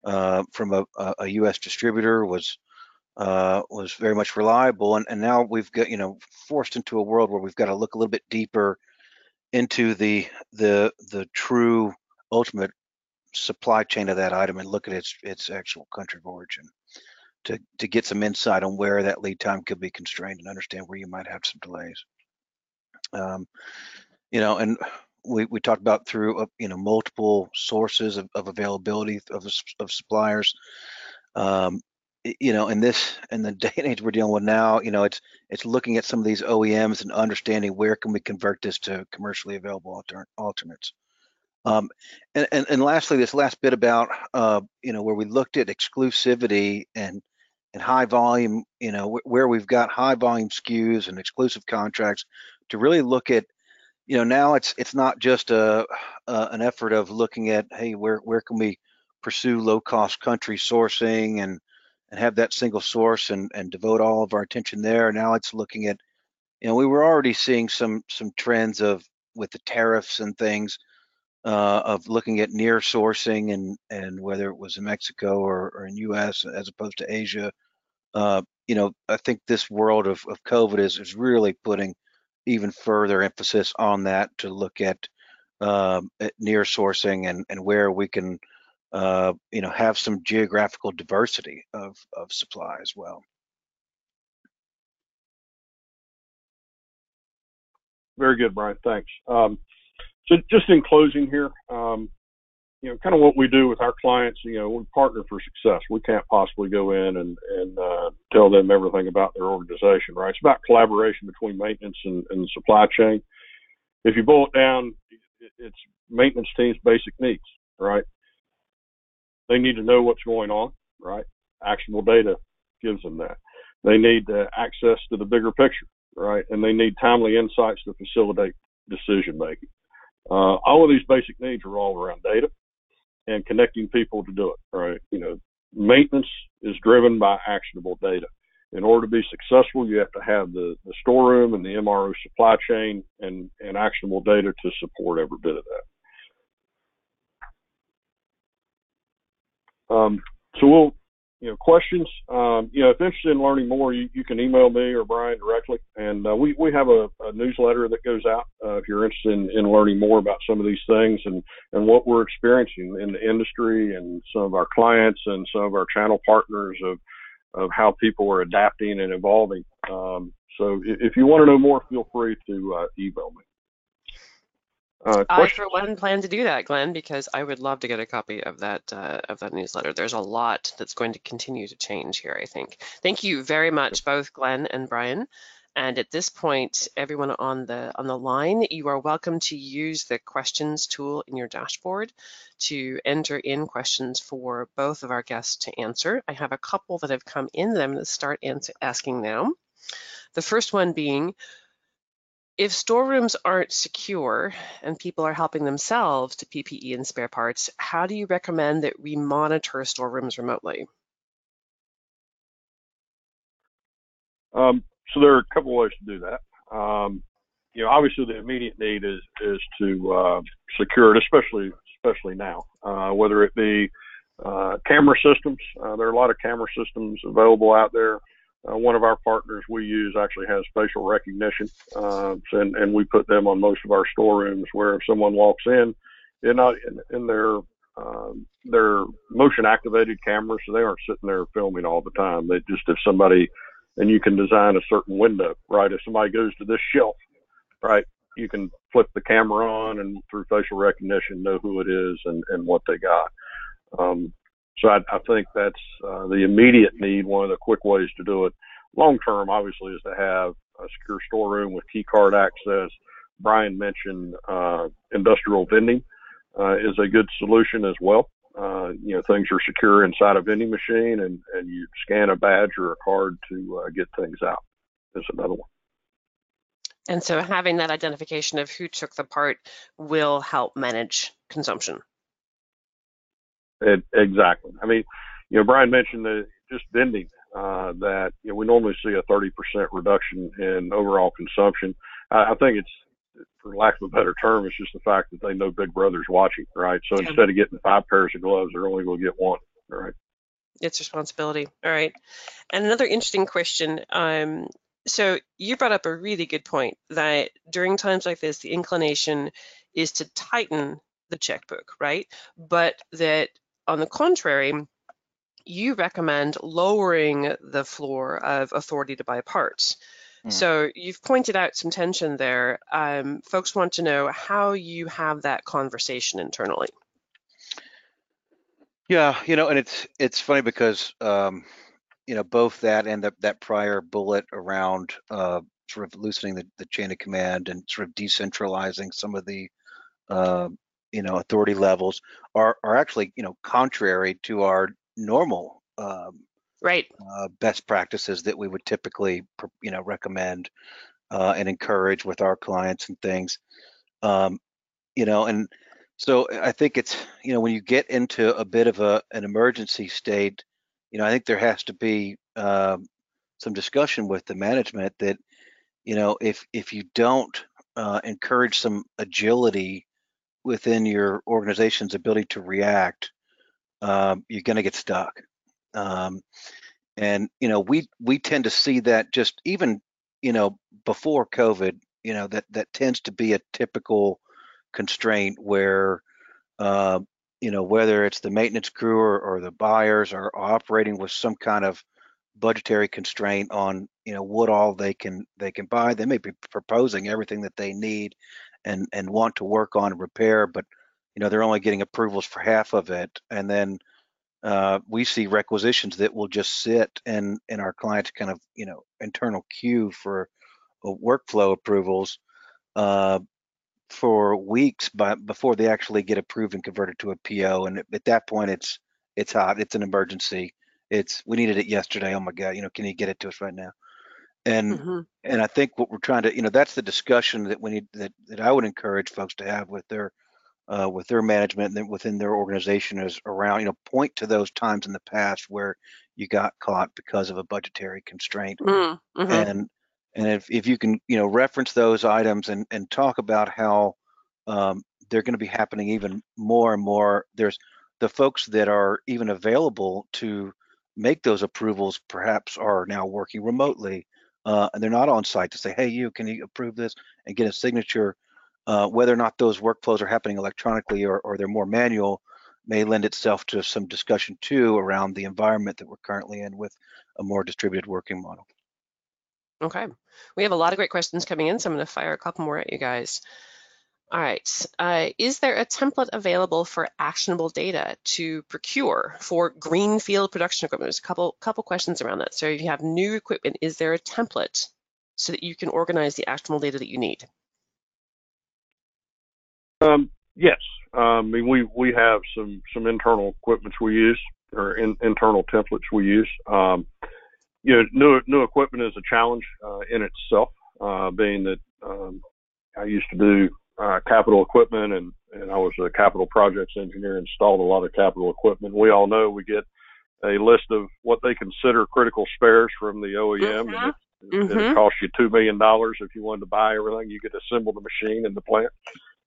uh, from a, a U.S. distributor was uh, was very much reliable. And, and now we've got, you know, forced into a world where we've got to look a little bit deeper into the the the true ultimate supply chain of that item and look at its its actual country of origin to to get some insight on where that lead time could be constrained and understand where you might have some delays. Um, you know, and we, we talked about through uh, you know multiple sources of, of availability of, of suppliers. Um, you know in this in the day and age we're dealing with now you know it's it's looking at some of these oems and understanding where can we convert this to commercially available alter, alternates um, and, and and lastly this last bit about uh, you know where we looked at exclusivity and and high volume you know where we've got high volume SKUs and exclusive contracts to really look at you know now it's it's not just a, a an effort of looking at hey where where can we pursue low cost country sourcing and and have that single source and, and devote all of our attention there. Now it's looking at, you know, we were already seeing some some trends of with the tariffs and things uh, of looking at near sourcing and and whether it was in Mexico or, or in U.S. as opposed to Asia uh, you know, I think this world of, of COVID is, is really putting even further emphasis on that to look at, um, at near sourcing and, and where we can, uh, you know, have some geographical diversity of, of supply as well. Very good, Brian. Thanks. Um, so just in closing here, um, you know, kind of what we do with our clients, you know, we partner for success. We can't possibly go in and, and uh, tell them everything about their organization, right? It's about collaboration between maintenance and, and supply chain. If you boil it down, it's maintenance team's basic needs, right? They need to know what's going on, right? Actionable data gives them that. They need uh, access to the bigger picture, right? And they need timely insights to facilitate decision making. Uh, all of these basic needs are all around data and connecting people to do it, right? You know, maintenance is driven by actionable data. In order to be successful, you have to have the, the storeroom and the MRO supply chain and, and actionable data to support every bit of that. Um, so we'll you know, questions, um, you know, if interested in learning more, you, you can email me or Brian directly. And uh, we, we have a, a, newsletter that goes out uh, if you're interested in, in, learning more about some of these things and, and what we're experiencing in the industry and some of our clients and some of our channel partners of, of how people are adapting and evolving. Um, so if you want to know more, feel free to uh, email me. Uh, I, for one, plan to do that, Glenn, because I would love to get a copy of that uh, of that newsletter. There's a lot that's going to continue to change here. I think. Thank you very much, both Glenn and Brian. And at this point, everyone on the on the line, you are welcome to use the questions tool in your dashboard to enter in questions for both of our guests to answer. I have a couple that have come in that I'm going to start answer, asking now. The first one being, if storerooms aren't secure and people are helping themselves to PPE and spare parts, how do you recommend that we monitor storerooms remotely? Um, so there are a couple ways to do that. Um, you know, obviously the immediate need is is to uh, secure it, especially especially now. Uh, whether it be uh, camera systems, uh, there are a lot of camera systems available out there. Uh, one of our partners we use actually has facial recognition, uh, and, and we put them on most of our storerooms where if someone walks in, they're not in, in their um, they're motion activated cameras, so they aren't sitting there filming all the time. They just if somebody and you can design a certain window, right? If somebody goes to this shelf, right, you can flip the camera on and through facial recognition know who it is and, and what they got. Um, so I, I think that's uh, the immediate need. One of the quick ways to do it. Long term, obviously, is to have a secure storeroom with key card access. Brian mentioned uh, industrial vending uh, is a good solution as well. Uh, you know, things are secure inside a vending machine, and, and you scan a badge or a card to uh, get things out. Is another one. And so having that identification of who took the part will help manage consumption. It, exactly. I mean, you know, Brian mentioned that just vending uh, that you know we normally see a 30% reduction in overall consumption. I, I think it's, for lack of a better term, it's just the fact that they know Big Brother's watching, right? So instead of getting five pairs of gloves, they're only going to get one, right? It's responsibility. All right. And another interesting question. Um, so you brought up a really good point that during times like this, the inclination is to tighten the checkbook, right? But that on the contrary, you recommend lowering the floor of authority to buy parts. Mm. So you've pointed out some tension there. Um, folks want to know how you have that conversation internally. Yeah, you know, and it's it's funny because um, you know both that and the, that prior bullet around uh, sort of loosening the, the chain of command and sort of decentralizing some of the uh, you know authority levels are are actually you know contrary to our normal um, right. uh, best practices that we would typically you know recommend uh, and encourage with our clients and things. Um, you know and so i think it's you know when you get into a bit of a an emergency state you know i think there has to be um, some discussion with the management that you know if if you don't uh, encourage some agility within your organization's ability to react, um, you're going to get stuck. Um, And, you know, we, we tend to see that just even, you know, before COVID, you know, that, that tends to be a typical constraint where, uh, you know, whether it's the maintenance crew or, or the buyers are operating with some kind of budgetary constraint on, you know, what all they can, they can buy. They may be proposing everything that they need and, and want to work on repair, but, you know, they're only getting approvals for half of it. And then, uh, we see requisitions that will just sit in in our clients kind of you know internal queue for uh, workflow approvals uh, for weeks by, before they actually get approved and converted to a PO. And at that point, it's it's hot. It's an emergency. It's we needed it yesterday. Oh my God! You know, can you get it to us right now? And Mm-hmm. and I think what we're trying to you know that's the discussion that we need that that I would encourage folks to have with their uh, with their management and then within their organization is around you know point to those times in the past where you got caught because of a budgetary constraint Mm-hmm. and and if, if you can you know reference those items and and talk about how um, they're going to be happening even more and more there's the folks that are even available to make those approvals perhaps are now working remotely uh, and they're not on site to say hey you can you approve this? and get a signature uh, whether or not those workflows are happening electronically or, or they're more manual may lend itself to some discussion too around the environment that we're currently in with a more distributed working model. Okay, we have a lot of great questions coming in, so I'm going to fire a couple more at you guys. All right, uh, is there a template available for actionable data to procure for greenfield production equipment? There's a couple couple questions around that. So if you have new equipment, is there a template so that you can organize the actionable data that you need? Um, yes. Um, I mean, we, we have some, some internal equipments we use or in, internal templates we use. Um, you know, new, new equipment is a challenge, uh, in itself, uh, being that, um, I used to do, uh, capital equipment and, and I was a capital projects engineer, installed a lot of capital equipment. We all know we get a list of what they consider critical spares from the OEM. And Mhm. it, Mhm. it costs you $2 million if you wanted to buy everything. You could assemble the machine in the plant.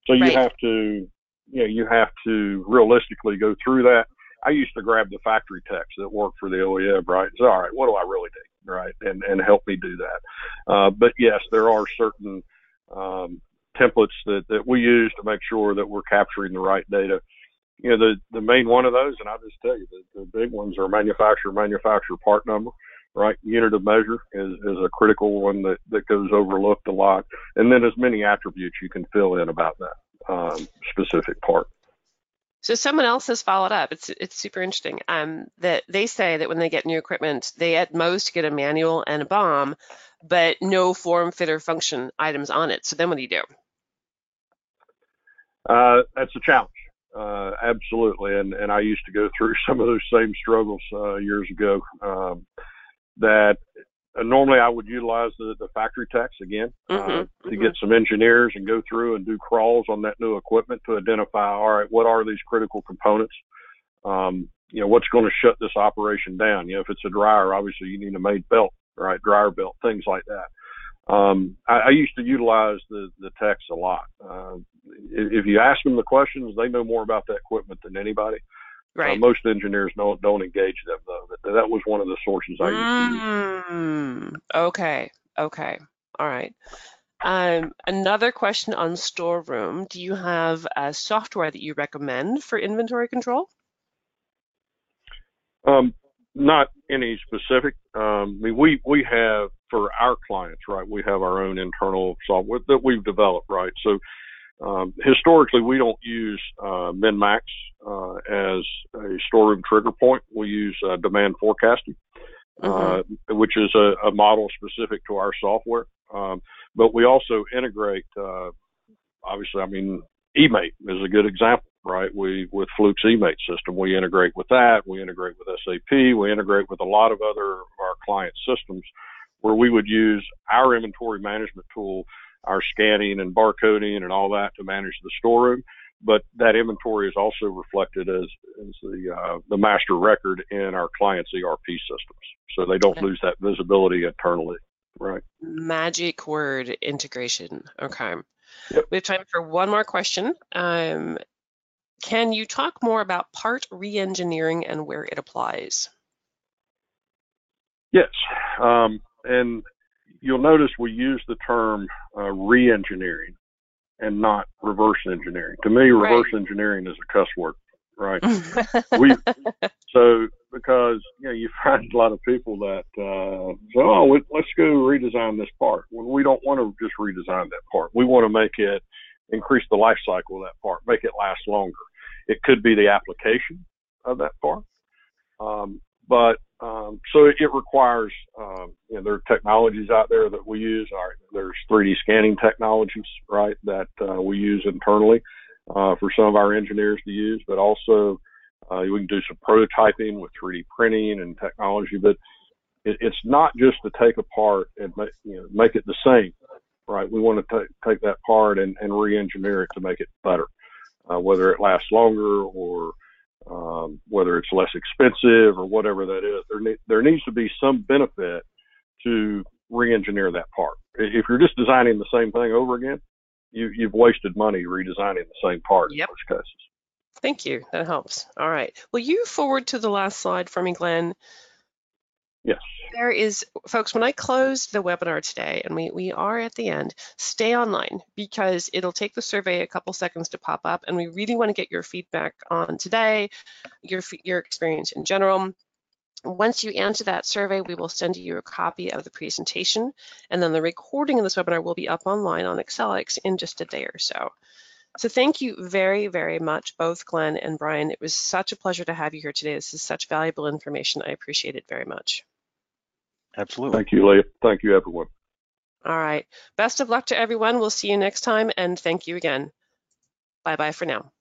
So you Right. have to, you know, you have to realistically go through that. I used to grab the factory techs that work for the OEM, right? So, all right, what do I really need, right? And and help me do that. Uh, but yes, there are certain um, templates that that we use to make sure that we're capturing the right data. You know, the the main one of those, and I'll just tell you, the, the big ones are manufacturer, manufacturer part number, right? Unit of measure is is a critical one that that goes overlooked a lot, and then as many attributes you can fill in about that um, specific part. So someone else has followed up. It's it's super interesting. Um, that they say that when they get new equipment, they at most get a manual and a BOM, but no form, fit, or function items on it. So then what do you do? Uh, that's a challenge. Uh, absolutely. And, and I used to go through some of those same struggles, uh, years ago. Um, that uh, normally I would utilize the, the factory techs again, uh, Mhm, to mhm. get some engineers and go through and do crawls on that new equipment to identify, all right, what are these critical components? Um, you know, what's going to shut this operation down? You know, if it's a dryer, obviously you need a made belt, right? Dryer belt, things like that. Um, I, I used to utilize the, the techs a lot. Uh, if, you ask them the questions, they know more about that equipment than anybody. Uh, most engineers don't don't engage them though. That, that was one of the sources I used to use. Mm, okay. Okay. All right. Um, another question on storeroom. Do you have a software that you recommend for inventory control? Um, not any specific. Um, I mean, we we have for our clients, right? We have our own internal software that we've developed, right? So um, historically, we don't use uh, MinMax uh, as a storeroom trigger point. We use uh, demand forecasting, uh, which is a, a model specific to our software. Um, but we also integrate, uh, obviously, I mean, eMaint is a good example, right? We, with Fluke's eMaint system, we integrate with that. We integrate with SAP. We integrate with a lot of other of our client systems where we would use our inventory management tool, our scanning and barcoding and all that to manage the storeroom. But that inventory is also reflected as, as the, uh, the master record in our client's ERP systems. So they don't Okay. lose that visibility internally, right? Magic word integration. Okay. Yep. We have time for one more question. Um, can you talk more about part re-engineering and where it applies? Yes, um, and you'll notice we use the term uh, re-engineering and not reverse engineering. To me, reverse Right. engineering is a cuss word, right? we so because you know you find a lot of people that uh, say, "Oh, we- let's go redesign this part." When we don't want to just redesign that part, we want to make it increase the life cycle of that part, make it last longer. It could be the application of that part, um, but um, so it, requires um, you know there are technologies out there that we use. There's 3D scanning technologies, right, that uh, we use internally uh, for some of our engineers to use, but also uh, we can do some prototyping with 3D printing and technology, but it, it's not just to take apart and make, you know, make it the same, right? We want to take take that part and, and re-engineer it to make it better, uh, whether it lasts longer or um, whether it's less expensive or whatever that is. There, ne- there needs to be some benefit to re-engineer that part. If you're just designing the same thing over again, you, you've wasted money redesigning the same part Yep. in most cases. Thank you. That helps. All right. Will you forward to the last slide for me, Glenn? Yes. There is, folks, when I closed the webinar today, and we, we are at the end, stay online because it'll take the survey a couple seconds to pop up, and we really want to get your feedback on today, your, your experience in general. Once you answer that survey, we will send you a copy of the presentation, and then the recording of this webinar will be up online on Accelix in just a day or so. So thank you very, very much, both Glenn and Brian. It was such a pleasure to have you here today. This is such valuable information. I appreciate it very much. Absolutely. Thank you, Leah. Thank you, everyone. All right. Best of luck to everyone. We'll see you next time, and thank you again. Bye bye for now.